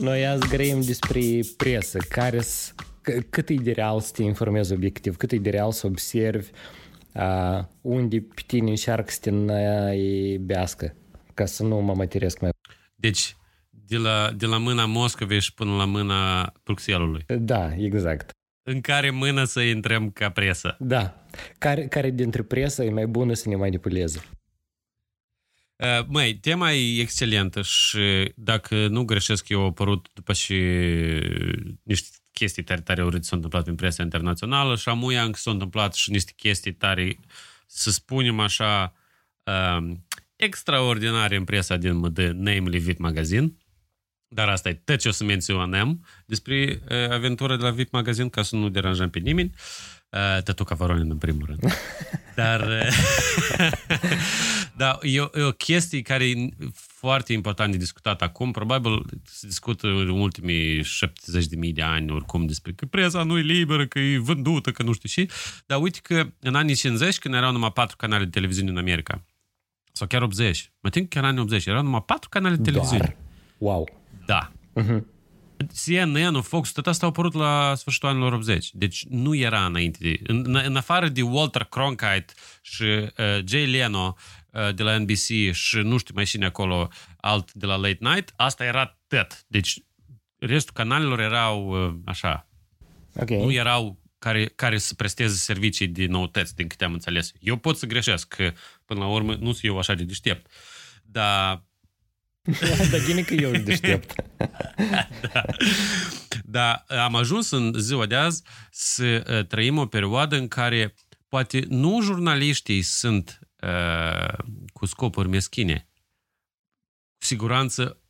Noi azi grăim despre presă, care cât e de real să te informezi obiectiv, cât e de real să observi uh, unde pe tine încearcă să te naibească, ca să nu mă materiesc mai. Deci, de la, de la mâna Moscovei și până la mâna Bruxelului. Da, exact. În care mână să intrăm ca presă. Da. Care, care dintre presă e mai bună să ne manipuleze? Uh, măi, tema e excelentă și dacă nu greșesc, eu au apărut după și niște chestii tare, tare urâte s-au întâmplat în presa internațională și amuia încă s-au întâmplat și niște chestii tare, să spunem așa, uh, extraordinare în presa din MD, namely VIP Magazine. Dar asta e tot ce o să menționăm despre uh, aventura de la VIP Magazine, ca să nu deranjăm pe nimeni. Uh, Tătuca Voronin, în primul rând. Dar, uh, da, e o, e o chestie care e foarte important de discutat acum. Probabil se discută în ultimii 70.000 de ani oricum despre că presa nu e liberă, că e vândută, că nu știu și. Dar uite că în anii 50, când erau numai patru canale de televiziune în America, sau chiar 80, mă tin chiar anii 80, erau numai patru canale de televiziune. Doar. Wow. Da. Uh-huh. CNN-ul, Fox, tot asta au apărut la sfârșitul anilor 80. Deci nu era înainte. De, în, în afară de Walter Cronkite și uh, Jay Leno uh, de la NBC și nu știu mai cine acolo alt de la Late Night, asta era tot. Deci restul canalelor erau uh, așa. Okay. Nu erau care, care să presteze servicii de noutăți, din câte am înțeles. Eu pot să greșesc, că până la urmă nu sunt eu așa de deștept. Dar Dar gine că eu deștept. da. da, am ajuns în ziua de azi să uh, trăim o perioadă în care poate nu jurnaliștii sunt uh, cu scopuri meschine. Cu siguranță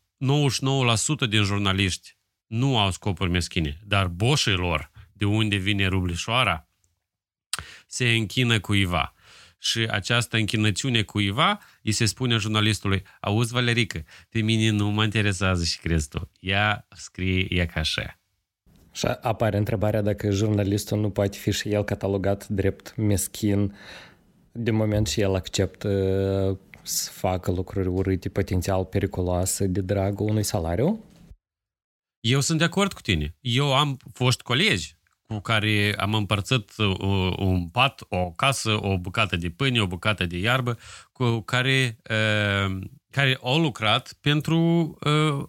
99% din jurnaliști nu au scopuri meschine, dar boșii lor, de unde vine rublișoara, se închină cuiva și această închinăciune cuiva îi se spune jurnalistului, auzi, Valerică, pe mine nu mă interesează și crezi tu. Ea scrie, e ca așa. Și apare întrebarea dacă jurnalistul nu poate fi și el catalogat drept meschin de moment și el acceptă să facă lucruri urâte, potențial periculoase de dragul unui salariu? Eu sunt de acord cu tine. Eu am fost colegi cu care am împărțit uh, un pat, o casă, o bucată de pâine, o bucată de iarbă, cu care, uh, care au lucrat pentru uh,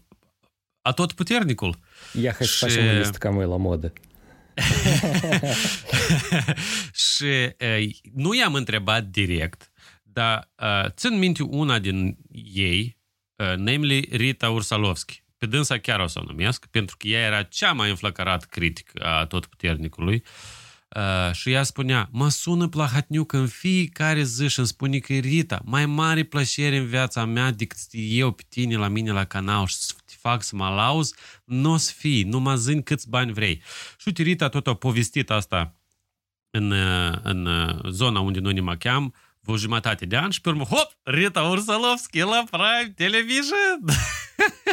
atot puternicul. Ia hai să facem o listă cam la modă. și nu i-am întrebat direct, dar țin minte una din ei, namely Rita Ursalovski pe dânsa chiar o să o numesc, pentru că ea era cea mai înflăcărat critic a tot puternicului. Uh, și ea spunea, mă sună Plahatniuc în fiecare zi și îmi spune că Rita, mai mare plăcere în viața mea decât eu pe tine la mine la canal și să te fac să mă lauzi, nu o să fii, nu mă zâni câți bani vrei. Și uite, Rita tot a povestit asta în, în zona unde noi ne mă cheam, o jumătate de ani și pe urmă, hop, Rita Ursalovski la Prime Television!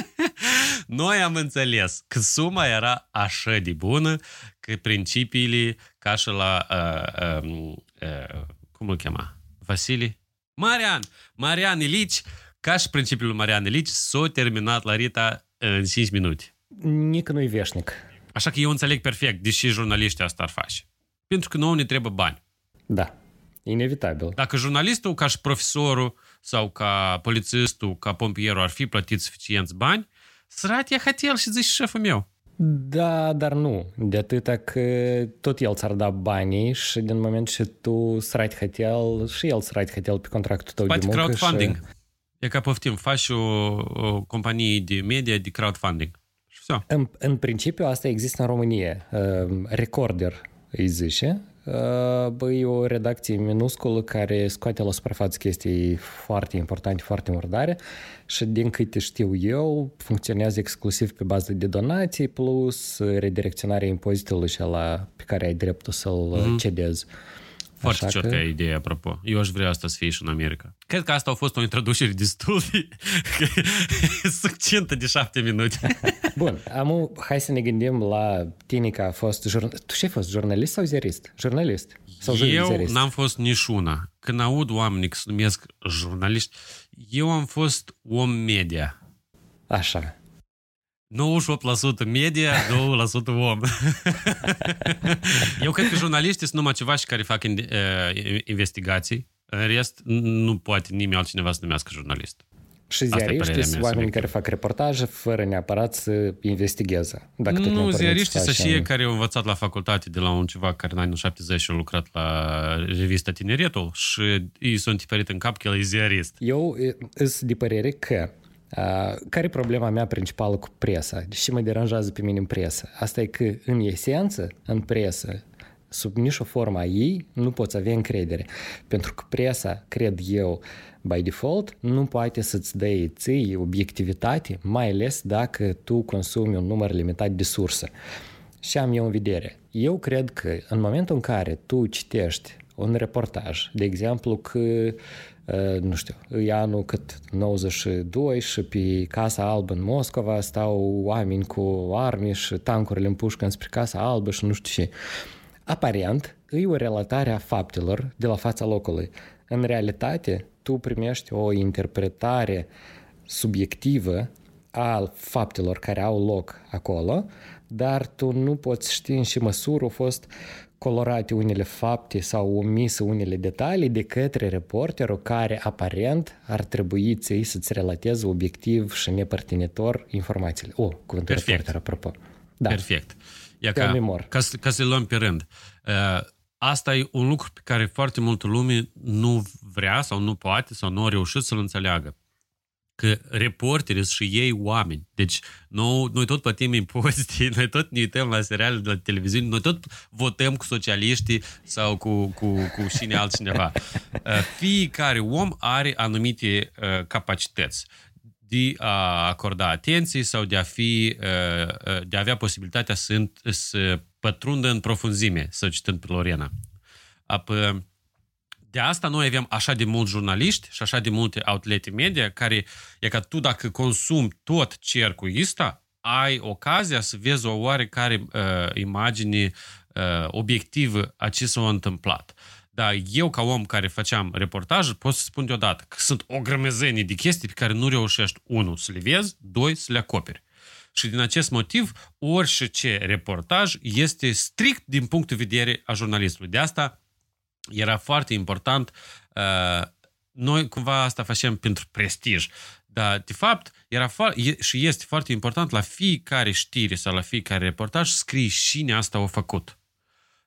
Noi am înțeles că suma era așa de bună că principiile, ca și la, uh, uh, uh, cum îl chema? Vasili? Marian! Marian Ilici, ca și principiul Marian Ilici, s-a terminat la Rita în 5 minute. Nici nu-i veșnic. Așa că eu înțeleg perfect, deși jurnaliștii asta ar face. Pentru că nouă ne trebuie bani. Da, Inevitabil. Dacă jurnalistul, ca și profesorul sau ca polițistul, ca pompierul ar fi plătit suficienți bani, sărat ia hatel și zici șeful meu. Da, dar nu. De atâta că tot el ți-ar da banii și din moment ce tu sărat hatel și el sărat hatel pe contractul tău Poate de muncă. crowdfunding. Și... E ca poftim, faci o, o companie de media de crowdfunding. Și în, în principiu asta există în România. Ehm, recorder îi zice, e o redacție minusculă care scoate la suprafață chestii foarte importante, foarte murdare și din câte știu eu, funcționează exclusiv pe bază de donații plus redirecționarea impozitelor și la pe care ai dreptul să-l mm-hmm. cedezi. Foarte Așa ciotcă că... idee, apropo. Eu aș vrea asta să fie și în America. Cred că asta a fost o introducere destul de succintă de șapte minute. Bun, amu, hai să ne gândim la tine că a fost... Jur... Tu ce ai fost, jurnalist sau ziarist? Jurnalist? Sau eu ziarist? n-am fost niciuna. Când aud oamenii că se numesc jurnaliști, eu am fost om media. Așa. 98% media, 2% om. Eu cred că jurnaliștii sunt numai ceva și care fac investigații. În rest, nu poate nimeni altcineva să numească jurnalist. Și ziariștii sunt oameni care fac reportaje fără neapărat să investigheze. Dacă nu, ziariștii să și care au învățat la facultate de la un ceva care în anii 70 și au lucrat la revista Tineretul și ei sunt tipărit în cap că el e ziarist. Eu sunt de părere că care e problema mea principală cu presa? Și mă deranjează pe mine în presă? Asta e că, în esență, în presă, sub nicio formă a ei, nu poți avea încredere. Pentru că presa, cred eu, by default, nu poate să-ți dea ție obiectivitate, mai ales dacă tu consumi un număr limitat de surse. Și am eu în vedere. Eu cred că în momentul în care tu citești un reportaj, de exemplu că nu știu, e anul cât 92 și pe Casa Albă în Moscova stau oameni cu arme și tancurile împușcă spre Casa Albă și nu știu ce. Aparent, e o relatare a faptelor de la fața locului. În realitate, tu primești o interpretare subiectivă a faptelor care au loc acolo, dar tu nu poți ști în ce măsură au fost colorate unele fapte sau omise unele detalii de către reporterul care aparent ar trebui ți să-ți relateze obiectiv și nepărtinitor informațiile. O, oh, cuvântul Perfect. reporter, apropo. Da. Perfect. Ia ca, ca, ca să luăm pe rând. Uh, asta e un lucru pe care foarte multă lume nu vrea sau nu poate sau nu a reușit să-l înțeleagă că reporterii și ei oameni. Deci noi, noi tot plătim impozite, noi tot ne uităm la seriale de la televiziune, noi tot votăm cu socialiștii sau cu, cu, cu cine altcineva. Uh, fiecare om are anumite uh, capacități de a acorda atenție sau de a, fi, uh, de a avea posibilitatea să, să pătrundă în profunzime, să citând pe Lorena. Apoi, de asta noi avem așa de mulți jurnaliști și așa de multe outlete media care e ca tu dacă consumi tot cercul ăsta, ai ocazia să vezi o oarecare uh, imagine uh, obiectivă a ce s-a întâmplat. Dar eu, ca om care făceam reportaj, pot să spun deodată că sunt o grămezenie de chestii pe care nu reușești, unu, să le vezi, doi, să le acoperi. Și din acest motiv, orice reportaj este strict din punct de vedere a jurnalistului. De asta era foarte important. Uh, noi cumva asta facem pentru prestij. Dar, de fapt, era fo- și este foarte important la fiecare știre sau la fiecare reportaj scrii cine asta a făcut.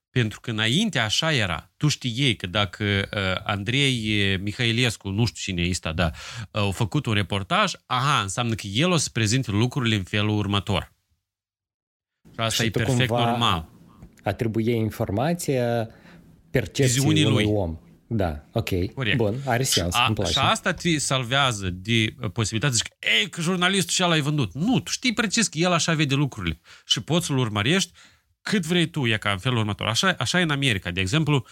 Pentru că înainte așa era. Tu știai că dacă uh, Andrei Mihailescu, nu știu cine este, da, uh, a făcut un reportaj, aha, înseamnă că el o să prezinte lucrurile în felul următor. Și asta și e perfect normal. Atribuie informația percepției unui lui. om. Da, ok. Corect. Bun, are sens, și, a, îmi place. Și asta te salvează de uh, posibilitatea să zici, ei, că jurnalistul și l-ai vândut. Nu, tu știi precis că el așa vede lucrurile și poți să-l urmărești cât vrei tu, e ca în felul următor. Așa, așa e în America. De exemplu,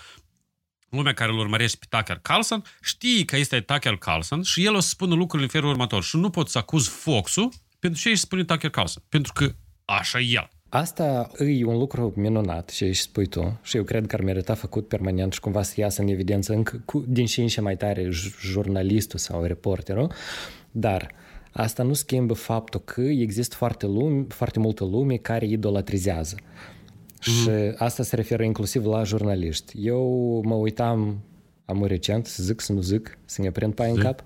lumea care îl urmărește pe Tucker Carlson știe că este Tucker Carlson și el o să spună lucrurile în felul următor și nu poți să acuzi Fox-ul pentru ce își spune Tucker Carlson. Pentru că așa e el. Asta e un lucru minunat și își spui tu și eu cred că ar merita făcut permanent și cumva să iasă în evidență încă cu, din și în și mai tare jurnalistul sau reporterul, dar asta nu schimbă faptul că există foarte, lume, foarte multă lume care idolatrizează. Mm-hmm. Și asta se referă inclusiv la jurnaliști. Eu mă uitam am recent, să zic, să nu zic, să ne prind pai în cap,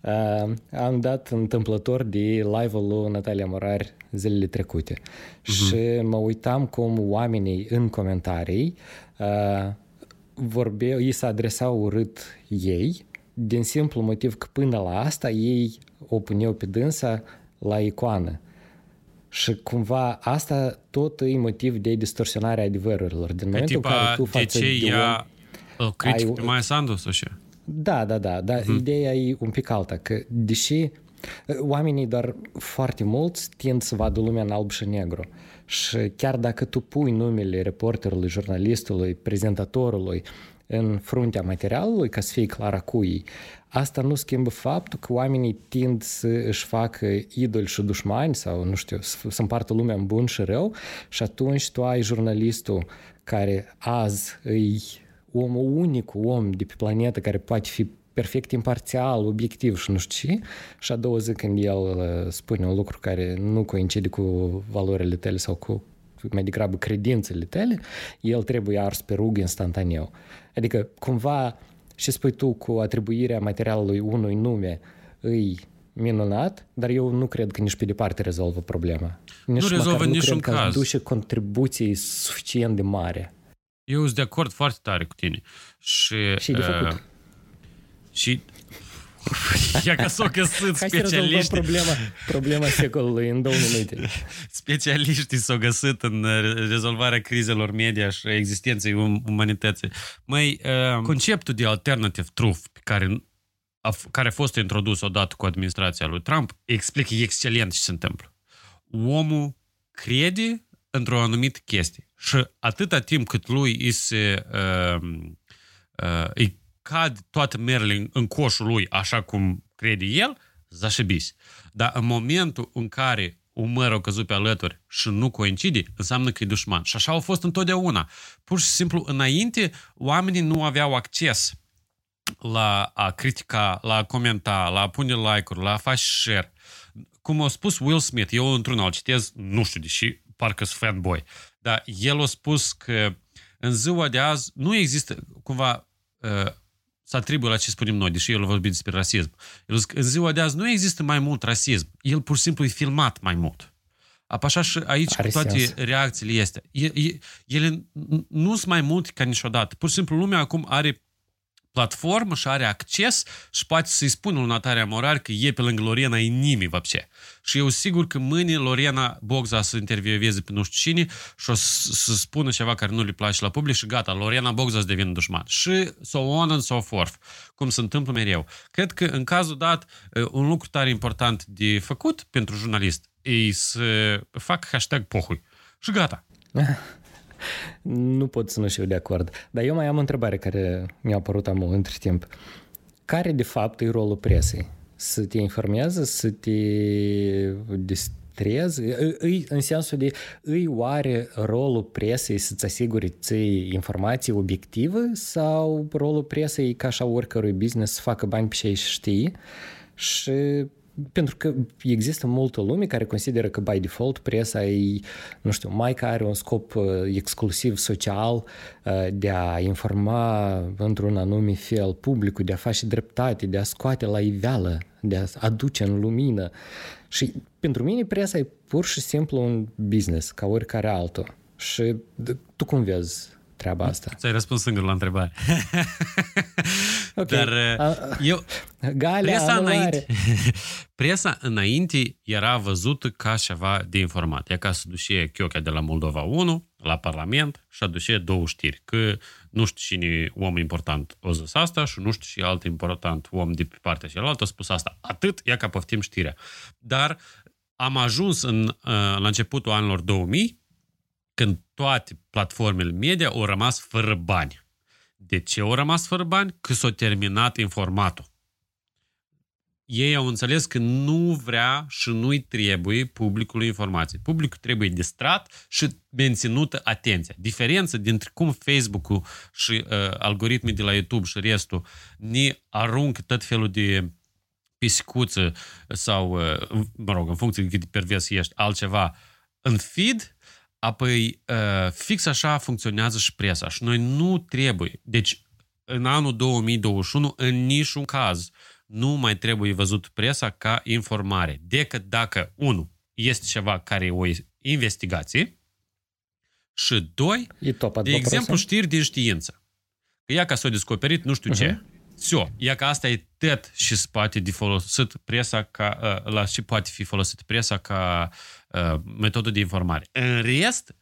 uh, am dat întâmplător de live-ul lui Natalia Morari zilele trecute. Uh-huh. Și mă uitam cum oamenii în comentarii uh, vorbeau, ei se adresau urât ei, din simplu motiv că până la asta ei o puneau pe dânsa la icoană. Și cumva asta tot e motiv de distorsionare a adevărurilor. Din momentul în care tu faci de ce ea o critic ai... pe Maia Sandu sau ce? Da, da, da, dar uh-huh. ideea e un pic alta, că deși oamenii doar foarte mulți tind să vadă lumea în alb și negru. Și chiar dacă tu pui numele reporterului, jurnalistului, prezentatorului în fruntea materialului ca să fie clar a cui, asta nu schimbă faptul că oamenii tind să își facă idoli și dușmani sau, nu știu, să împartă lumea în bun și rău și atunci tu ai jurnalistul care azi îi omul unic om de pe planetă care poate fi perfect imparțial, obiectiv și nu știu ce, și a doua zi când el uh, spune un lucru care nu coincide cu valorile tale sau cu mai degrabă credințele tale, el trebuie ars pe rugă instantaneu. Adică cumva și spui tu cu atribuirea materialului unui nume îi minunat, dar eu nu cred că nici pe departe rezolvă problema. Nici nu rezolvă niciun cred caz. Că duce contribuții suficient de mare. Eu sunt de acord foarte tare cu tine. Și, și de făcut. Uh, și Ia ca s-o găsit specialiști. problema, problema secolului în două minute. Specialiștii s-au găsit în rezolvarea crizelor media și existenței um, umanității. Mai uh, conceptul de alternative truth pe care a, care a fost introdus odată cu administrația lui Trump explică excelent ce se întâmplă. Omul crede într-o anumită chestie și atâta timp cât lui îi se uh, uh, îi cad toate merele în, în coșul lui așa cum crede el, zașebis. Dar în momentul în care un măr a căzut pe alături și nu coincide, înseamnă că e dușman. Și așa au fost întotdeauna. Pur și simplu, înainte, oamenii nu aveau acces la a critica, la a comenta, la a pune like-uri, la a face share. Cum a spus Will Smith, eu într-un alt citez, nu știu deși, parcă sunt fanboy, dar el a spus că în ziua de azi nu există, cumva, uh, să atribuie la ce spunem noi, deși el a vorbit despre rasism. El zic, în ziua de azi nu există mai mult rasism. El pur și simplu e filmat mai mult. Așa și aici Are toate sens. reacțiile este. Ele nu sunt mai multe ca niciodată. Pur și simplu lumea acum are platformă și are acces și poate să-i spună lui Natalia Morar că e pe lângă Lorena e nimic, вообще. Și eu sigur că mâine Lorena Bogza să intervieveze pe nu știu cine și o să, să spună ceva care nu le place la public și gata, Lorena Bogza să devină dușman. Și so on and so forth, cum se întâmplă mereu. Cred că în cazul dat, un lucru tare important de făcut pentru jurnalist e să fac hashtag pohui. Și gata. nu pot să nu fiu de acord. Dar eu mai am o întrebare care mi-a apărut am între timp. Care, de fapt, e rolul presei? Să te informeze, să te distrezi? Îi, în sensul de, îi oare rolul presei să-ți asigure ție informații obiective sau rolul presei e ca așa oricărui business să facă bani pe ce știi și pentru că există multă lume care consideră că by default presa e, nu știu, mai că are un scop uh, exclusiv social uh, de a informa într-un anume fel publicul, de a face dreptate, de a scoate la iveală, de a aduce în lumină. Și pentru mine presa e pur și simplu un business, ca oricare altul. Și tu cum vezi treaba asta? Ți-ai răspuns singur la întrebare. Okay. Dar uh, eu... Galea, presa, înainte, presa înainte era văzută ca ceva de informat. E ca să duce Chiochea de la Moldova 1 la Parlament și aduce două știri. Că nu știu cine om important o zis asta și nu știu și alt important om de pe partea cealaltă a spus asta. Atât, ia ca poftim știrea. Dar am ajuns în, uh, la începutul anilor 2000 când toate platformele media au rămas fără bani. De ce au rămas fără bani? Că s-a terminat informatul. Ei au înțeles că nu vrea și nu-i trebuie publicului informații. Publicul trebuie distrat și menținută atenția. Diferența dintre cum Facebook-ul și uh, algoritmii de la YouTube și restul ne aruncă tot felul de pisicuță sau, uh, mă rog, în funcție de cât de pervers ești, altceva în feed, Apoi, uh, fix așa funcționează și presa. Și noi nu trebuie. Deci, în anul 2021, în niciun caz, nu mai trebuie văzut presa ca informare. Decât dacă, unu, este ceva care e o investigație și, doi, e top de exemplu, știri din știință. Că ea ca s-a descoperit nu știu uh-huh. ce. Все. Ia că asta e tot și se poate de folosit presa ca, uh, la și poate fi folosit presa ca uh, metodă de informare. În rest,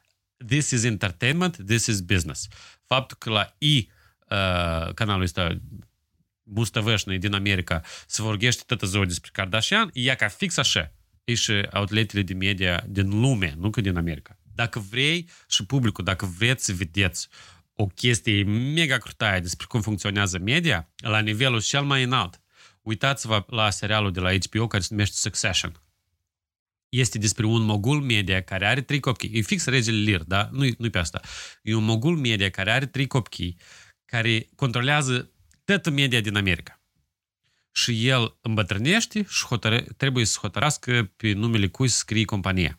this is entertainment, this is business. Faptul că la I uh, canalul ăsta Mustavășnă din America se vorbește tot ziua despre Kardashian, e ca fix așa. E și outletele de media din lume, nu că din America. Dacă vrei și publicul, dacă vreți să vedeți o chestie mega crutaie despre cum funcționează media la nivelul cel mai înalt, uitați-vă la serialul de la HBO care se numește Succession. Este despre un mogul media care are trei copii. E fix regele Lir, da? Nu-i, nu pe asta. E un mogul media care are trei copii care controlează toată media din America. și el îmbătrânește și hotără, trebuie să hotărască pe numele cui să scrie compania.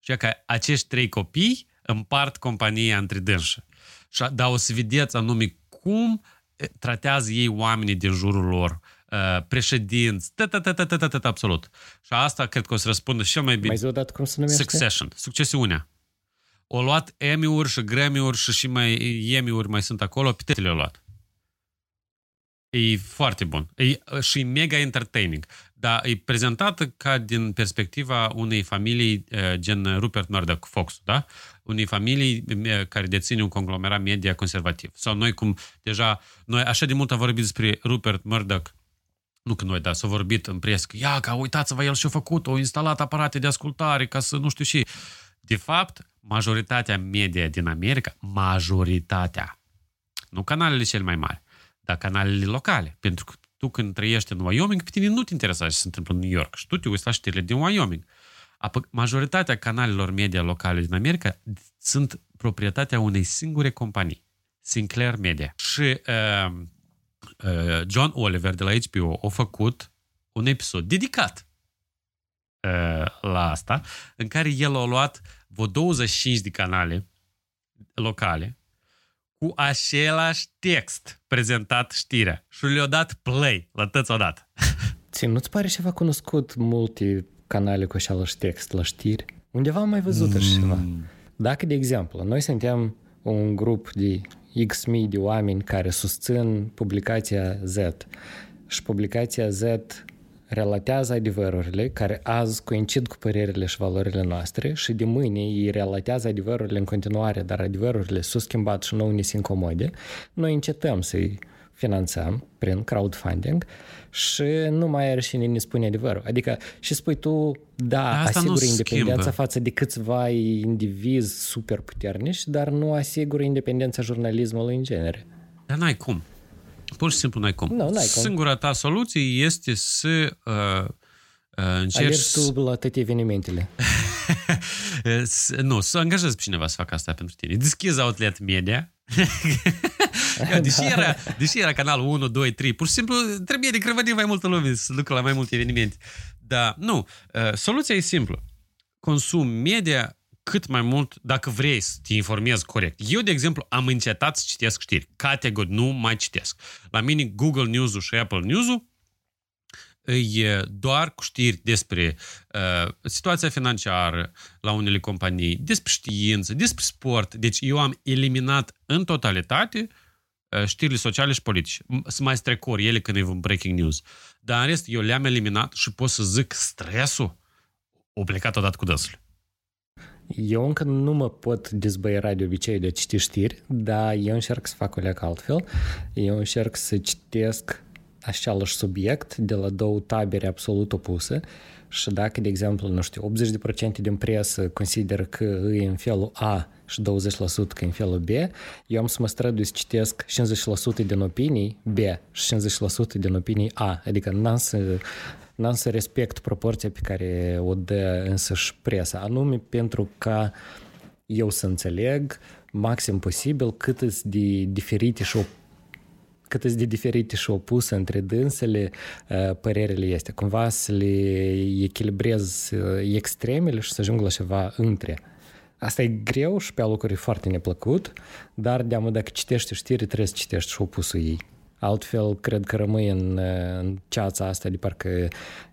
Și că acești trei copii împart compania între dânși. Și, dar o să vedeți anume cum tratează ei oamenii din jurul lor, președinți, absolut. Și asta cred că o să răspundă cel mai bine. Mai zi odată cum se numește? Succession, succesiunea. O luat Emmy-uri și Grammy-uri și și mai Emmy-uri mai sunt acolo, pe le-au luat. E foarte bun. E, și mega entertaining. Dar e prezentată ca din perspectiva unei familii gen Rupert Murdoch Fox, da? Unei familii care deține un conglomerat media conservativ. Sau noi cum deja, noi așa de mult am vorbit despre Rupert Murdoch nu că noi, dar s-a vorbit în prescă, ia, că uitați-vă, el și-a făcut, o instalat aparate de ascultare ca să nu știu și. De fapt, majoritatea media din America, majoritatea, nu canalele cele mai mari, dar canalele locale. Pentru că tu când trăiești în Wyoming, pe tine nu te interesează ce se întâmplă în New York și tu te uiți la știrile din Wyoming. Majoritatea canalelor media locale din America sunt proprietatea unei singure companii, Sinclair Media. Și uh, uh, John Oliver de la HBO a făcut un episod dedicat uh, la asta, în care el a luat vreo 25 de canale locale cu același text prezentat știrea și le-a dat play la tăți odată. Ți nu-ți pare ceva cunoscut multe canale cu același text la știri? Undeva am mai văzut așa mm. ceva. Dacă, de exemplu, noi suntem un grup de X mii de oameni care susțin publicația Z și publicația Z relatează adevărurile care azi coincid cu părerile și valorile noastre și de mâine ei relatează adevărurile în continuare, dar adevărurile s-au schimbat și nu ne se incomode, noi încetăm să-i finanțăm prin crowdfunding și nu mai are cine ne spune adevărul. Adică și spui tu, da, Asta asigură independența schimbă. față de câțiva indivizi super puternici, dar nu asigură independența jurnalismului în genere. Dar n-ai cum. Pur și simplu n-ai cum. No, n-ai cum. Singura ta soluție este să uh, uh, încerci... Alergi tu la toate evenimentele. nu, să angajezi pe cineva să facă asta pentru tine. Deschizi outlet media. deși, era, deși era canalul 1, 2, 3, pur și simplu trebuie de crăvădit mai multă lume să ducă la mai multe evenimente. Dar nu, uh, soluția e simplă. Consum media cât mai mult dacă vrei să te informezi corect. Eu, de exemplu, am încetat să citesc știri. Categoric nu mai citesc. La mine Google News-ul și Apple News-ul e doar cu știri despre uh, situația financiară la unele companii, despre știință, despre sport. Deci eu am eliminat în totalitate uh, știrile sociale și politice. Să mai strecor ele când e un breaking news. Dar în rest, eu le-am eliminat și pot să zic stresul o plecat odată cu dânsul. Eu încă nu mă pot dezbăiera de obicei de citi știri, dar eu încerc să fac o leacă altfel. Eu încerc să citesc același subiect de la două tabere absolut opuse și dacă, de exemplu, nu știu, 80% din presă consideră că e în felul A și 20% că e în felul B, eu am să mă strădui să citesc 50% din opinii B și 50% din opinii A. Adică n-am să n-am să respect proporția pe care o dă însăși presa, anume pentru ca eu să înțeleg maxim posibil cât de diferite și cât de diferite și opuse între dânsele părerile este. Cumva să le echilibrez extremele și să ajung la ceva între. Asta e greu și pe alocuri e foarte neplăcut, dar deamă dacă citești știri, trebuie să citești și opusul ei. Altfel, cred că rămâi în, în ceața asta de parcă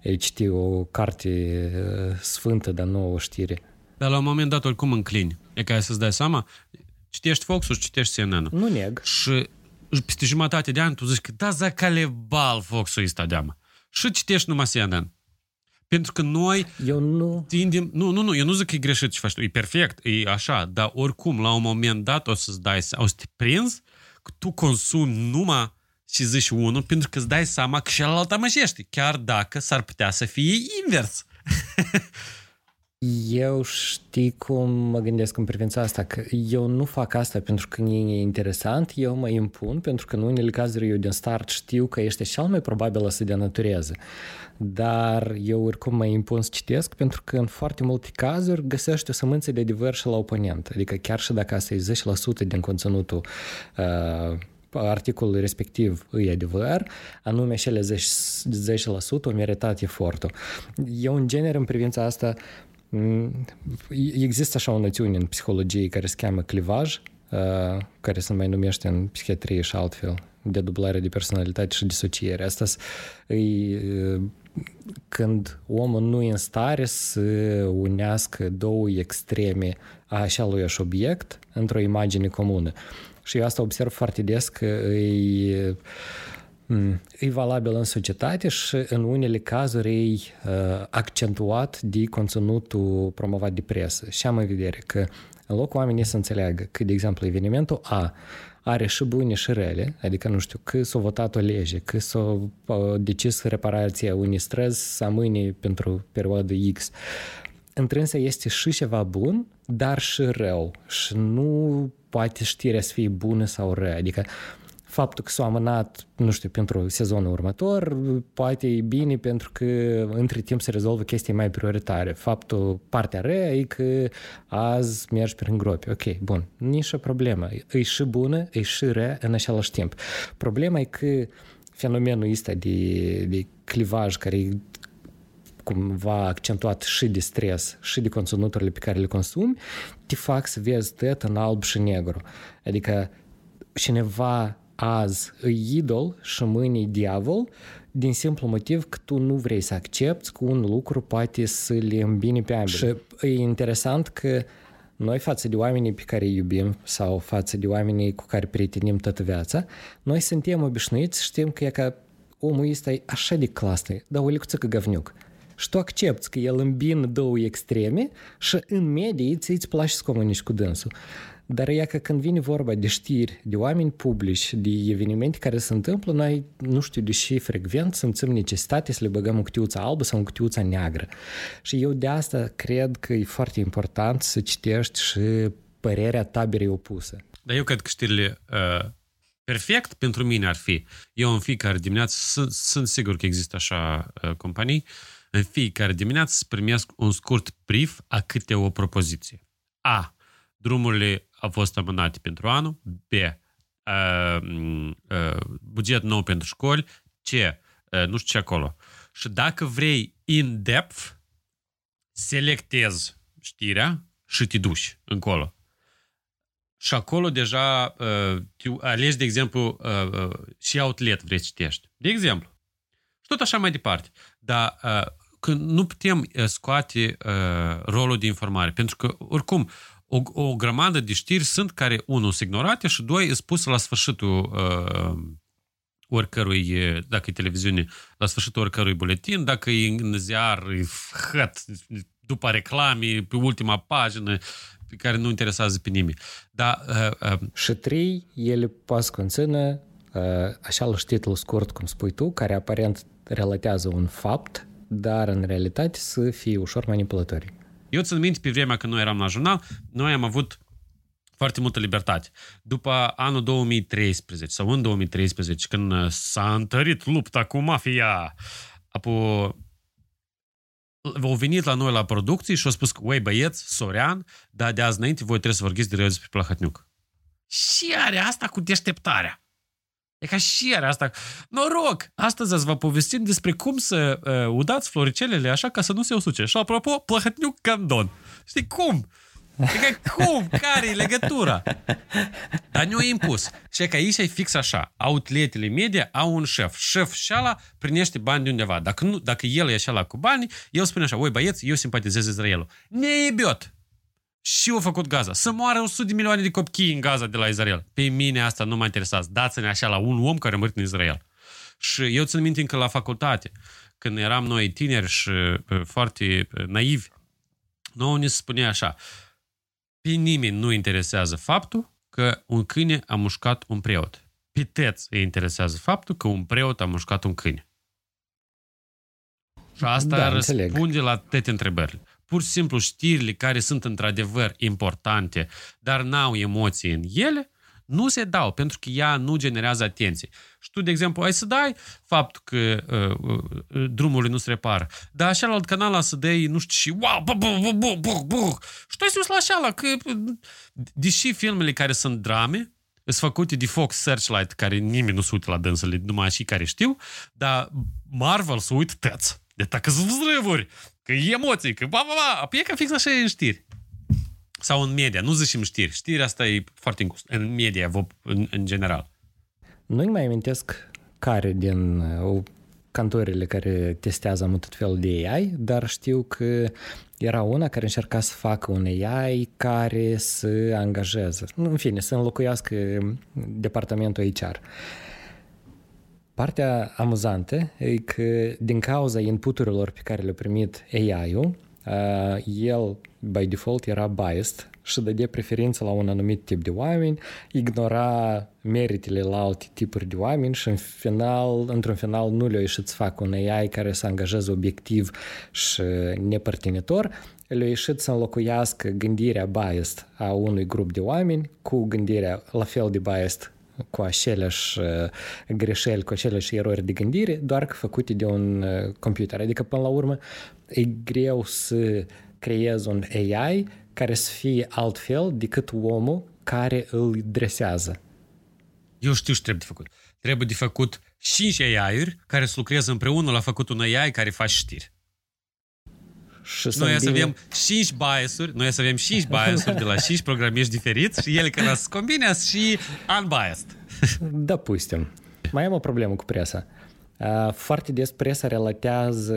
ai citi o carte sfântă, dar nu o știre. Dar la un moment dat, oricum înclini. E ca să-ți dai seama, citești Fox-ul și citești CNN. Nu neg. Și peste jumătate de ani tu zici că da, za calebal Fox-ul ăsta deamă. Și citești numai CNN. Pentru că noi eu nu... tindem... Nu, nu, nu, eu nu zic că e greșit ce faci tu. E perfect, e așa, dar oricum, la un moment dat o să-ți dai, o să te prinzi că tu consumi numai și zici unul pentru că îți dai seama că celălalt amăjește, chiar dacă s-ar putea să fie invers. Eu știi cum mă gândesc în privința asta, că eu nu fac asta pentru că nu e interesant, eu mă impun pentru că în unele cazuri eu din start știu că ești cel mai probabil să denatureze. Dar eu oricum mă impun să citesc pentru că în foarte multe cazuri găsești o sămânță de adevăr și la oponent. Adică chiar și dacă asta e 10% din conținutul uh, articolul respectiv e adevăr, anume cele 10%, 10% au meritat efortul. Eu, în genere, în privința asta, există așa o noțiune în psihologie care se cheamă clivaj, care se mai numește în psihiatrie și altfel, de dublare de personalitate și disociere. Asta e când omul nu e în stare să unească două extreme a așa obiect într-o imagine comună. Și eu asta observ foarte des că e, e valabil în societate și în unele cazuri e uh, accentuat de conținutul promovat de presă. Și am în vedere că în loc oamenii să înțeleagă că, de exemplu, evenimentul A are și bune și rele, adică, nu știu, că s-a votat o lege, că s-a decis reparația unui străzi să amâne pentru perioadă X. Întrânsă este și ceva bun, dar și rău. Și nu poate știrea să fie bună sau rea. Adică faptul că s-a amânat, nu știu, pentru sezonul următor, poate e bine pentru că între timp se rezolvă chestii mai prioritare. Faptul, partea rea e că azi mergi prin gropi. Ok, bun, nici o problemă. E și bună, e și rea în același timp. Problema e că fenomenul ăsta de, de clivaj care e cumva accentuat și de stres și de conținuturile pe care le consumi, te fac să vezi tot în alb și negru. Adică cineva azi e idol și mâine e diavol, din simplu motiv că tu nu vrei să accepti că un lucru poate să le îmbine pe ambele. Și e interesant că noi față de oamenii pe care îi iubim sau față de oamenii cu care prietenim toată viața, noi suntem obișnuiți, știm că e ca omul ăsta e așa de clasă, dar o licuță gavniuc. Și tu accepti că el îmbină două extreme și în medie ți îți place să comunici cu dânsul. Dar e că când vine vorba de știri, de oameni publici, de evenimente care se întâmplă, noi nu știu de ce frecvent simțim necesitate să le băgăm în cutiuța albă sau în cutiuța neagră. Și eu de asta cred că e foarte important să citești și părerea taberei opuse. Dar eu cred că știrile uh, perfect pentru mine ar fi, eu în fiecare dimineață, sunt, sunt sigur că există așa uh, companii, în fiecare dimineață să primesc un scurt brief a câte o propoziție. A. Drumurile au fost amânate pentru anul. B. Uh, uh, buget nou pentru școli. C. Uh, nu știu ce acolo. Și dacă vrei in-depth, selectezi știrea și te duci încolo. Și acolo deja uh, tu alegi, de exemplu, uh, uh, și outlet vrei să citești. De exemplu. Și tot așa mai departe. Dar uh, când nu putem scoate uh, rolul de informare, pentru că, oricum, o, o grămadă de știri sunt care, unul, sunt ignorate și, doi, sunt puse la sfârșitul uh, oricărui, dacă e televiziune, la sfârșitul oricărui buletin, dacă e în ziar, e hăt, după reclame, pe ultima pagină, pe care nu interesează pe nimeni. Da, uh, uh, și trei, ele poate conține uh, așa la știtlul scurt, cum spui tu, care aparent relatează un fapt, dar în realitate să fie ușor manipulatori. Eu țin minte pe vremea când noi eram la jurnal, noi am avut foarte multă libertate. După anul 2013 sau în 2013, când s-a întărit lupta cu mafia, apoi au venit la noi la producții și au spus că, uai băieți, Sorean, dar de azi înainte voi trebuie să vorbiți de despre Plahătniuc. Și are asta cu deșteptarea. E ca și iar asta. Noroc! Astăzi ați vă povestim despre cum să uh, udați floricelele așa ca să nu se usuce. Și apropo, plăhătniuc candon. Știi cum? E ca cum? Care e legătura? Dar nu e impus. Și că aici e fix așa. Outletele media au un șef. Șef și ala primește bani de undeva. Dacă, nu, dacă el e așa cu bani, el spune așa, oi băieți, eu simpatizez Israelul. Ne e biot și au făcut Gaza. Să moară 100 de milioane de copii în Gaza de la Israel. Pe mine asta nu mă interesează. Dați-ne așa la un om care a murit în Israel. Și eu țin minte încă la facultate, când eram noi tineri și uh, foarte uh, naivi, nouă ne spunea așa, pe nimeni nu interesează faptul că un câine a mușcat un preot. Pe teț îi interesează faptul că un preot a mușcat un câine. Și asta da, răspunde înțeleg. la toate întrebările pur și simplu știrile care sunt într-adevăr importante, dar n-au emoții în ele, nu se dau, pentru că ea nu generează atenție. Și tu, de exemplu, ai să dai faptul că uh, uh, drumurile nu se repară, dar așa la alt canal să dai, nu știu, și wow, bu, bu, bu, bu, bu. și tu ai să la așa, că deși filmele care sunt drame, sunt făcute de Fox Searchlight, care nimeni nu se uită la dânsele, numai și care știu, dar Marvel se uită tăți. De dacă sunt vzrăvuri, că emoții, că ba, ba, ba, păi e ca fix așa e în știri. Sau în media, nu zicem știri. Știri asta e foarte în media, în, în general. Nu-i mai amintesc care din uh, cantorile care testează mult tot felul de AI, dar știu că era una care încerca să facă un AI care să angajeze, în fine, să înlocuiască departamentul HR. Partea amuzantă e că din cauza inputurilor pe care le-a primit AI-ul, uh, el, by default, era biased și dădea preferință la un anumit tip de oameni, ignora meritele la alte tipuri de oameni și în final, într-un final nu le-a ieșit să facă un AI care să angajeze obiectiv și nepărtinitor, le-a ieșit să înlocuiască gândirea biased a unui grup de oameni cu gândirea la fel de biased cu aceleași greșeli, cu aceleași erori de gândire, doar că făcute de un computer. Adică, până la urmă, e greu să creezi un AI care să fie altfel decât omul care îl dresează. Eu știu ce trebuie de făcut. Trebuie de făcut 5 AI-uri care să lucreze împreună la făcut un AI care face știri. Și noi să avem 5 bias-uri, noi să avem 5 bias-uri de la 5 programiști diferiți și ele când se combine și unbiased. Da, pustem. Mai am o problemă cu presa. Foarte des presa relatează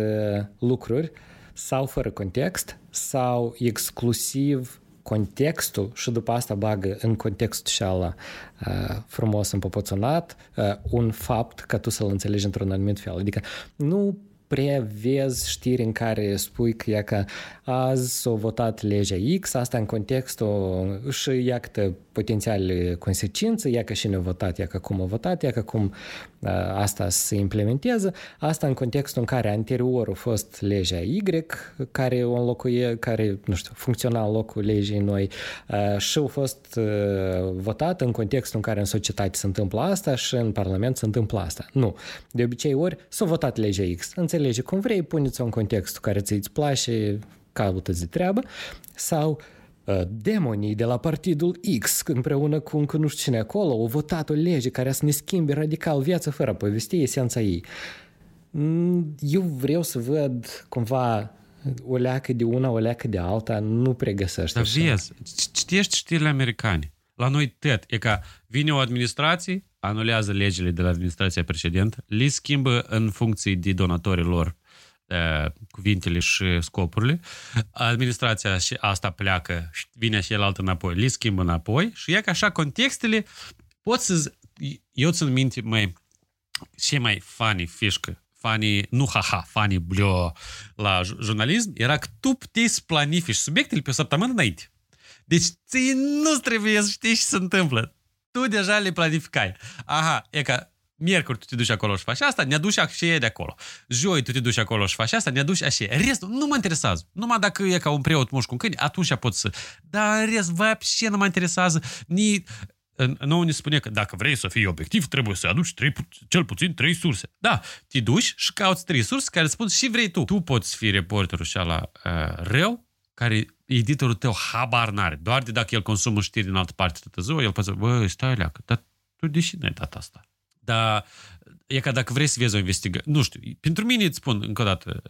lucruri sau fără context sau exclusiv contextul și după asta bagă în contextul și ala uh, frumos împopoțonat uh, un fapt ca tu să-l înțelegi într-un anumit fel. Adică nu prea vezi știri în care spui că e că azi s-a votat legea X, asta în contextul și iată potențiale consecințe, ia că și ne-a votat, ia că cum a votat, ia că cum asta se implementează, asta în contextul în care anterior a fost legea Y, care o înlocuie, care, nu știu, funcționa în locul legii noi și a fost votat în contextul în care în societate se întâmplă asta și în Parlament se întâmplă asta. Nu. De obicei ori s-a votat legea X. Înțelege cum vrei, puneți-o în contextul care ți-ți place, caută-ți de treabă, sau demonii de la partidul X, împreună cu încă nu știu cine acolo, au votat o lege care să ne schimbe radical viața fără a povesti esența ei. Eu vreau să văd cumva o leacă de una, o leacă de alta, nu pregăsește. Dar vezi, citești știrile americane. La noi tot. E ca vine o administrație, anulează legile de la administrația precedentă, le schimbă în funcție de donatorii lor cuvintele și scopurile. Administrația și asta pleacă, vine și el altă înapoi, le schimbă înapoi și e că așa contextele pot să... Eu țin minte, mai ce mai funny fișcă, funny, nu ha-ha, funny blio la jurnalism, era că tu puteai să planifici subiectele pe o săptămână înainte. Deci ție nu trebuie să știi ce se întâmplă. Tu deja le planificai. Aha, e ca Miercuri tu te duci acolo și faci asta, ne aduci așa de acolo. Joi tu te duci acolo și faci asta, ne aduci așa. Restul nu mă interesează. Numai dacă e ca un preot moș cu un câine, atunci pot să... Dar în rest, ce nu mă interesează. Ni... Nouă ne spune că dacă vrei să fii obiectiv, trebuie să aduci trei, cel puțin trei surse. Da, te duci și cauți trei surse care spun și vrei tu. Tu poți fi reporterul și la uh, rău, care editorul tău habar n-are. Doar de dacă el consumă știri din altă parte toată ziua, el poate să bă, stai leacă, dar tu deși n-ai dat asta? Dar e ca dacă vrei să vezi o investigație. Nu știu, pentru mine îți spun încă o dată,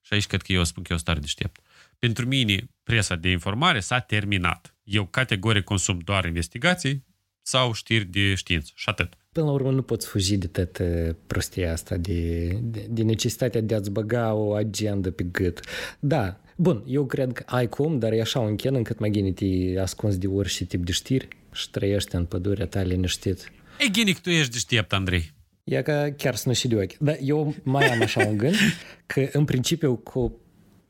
și aici cred că eu spun că eu stare deștept. Pentru mine, presa de informare s-a terminat. Eu categoric consum doar investigații sau știri de știință și atât. Până la urmă nu poți fugi de tot prostia asta, de, de, de necesitatea de a-ți băga o agendă pe gât. Da, bun, eu cred că ai cum, dar e așa un chen încât mai gine te ascunzi de orice tip de știri și trăiești în pădurea ta liniștit. E ghinic, tu ești deștept, Andrei. E că chiar să nu și de ochi. Dar eu mai am așa un gând că în principiu cu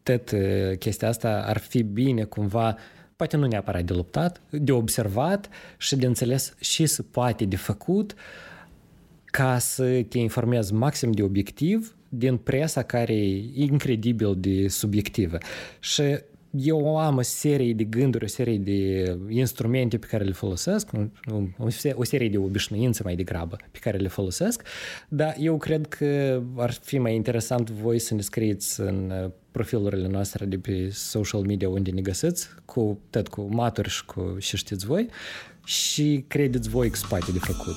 tot chestia asta ar fi bine cumva poate nu neapărat de luptat, de observat și de înțeles și se poate de făcut ca să te informezi maxim de obiectiv din presa care e incredibil de subiectivă. Și eu am o serie de gânduri, o serie de instrumente pe care le folosesc, o serie de obișnuințe mai degrabă pe care le folosesc, dar eu cred că ar fi mai interesant voi să ne scrieți în profilurile noastre de pe social media unde ne găsiți, cu, tot cu maturi și cu și știți voi, și credeți voi că spate de făcut.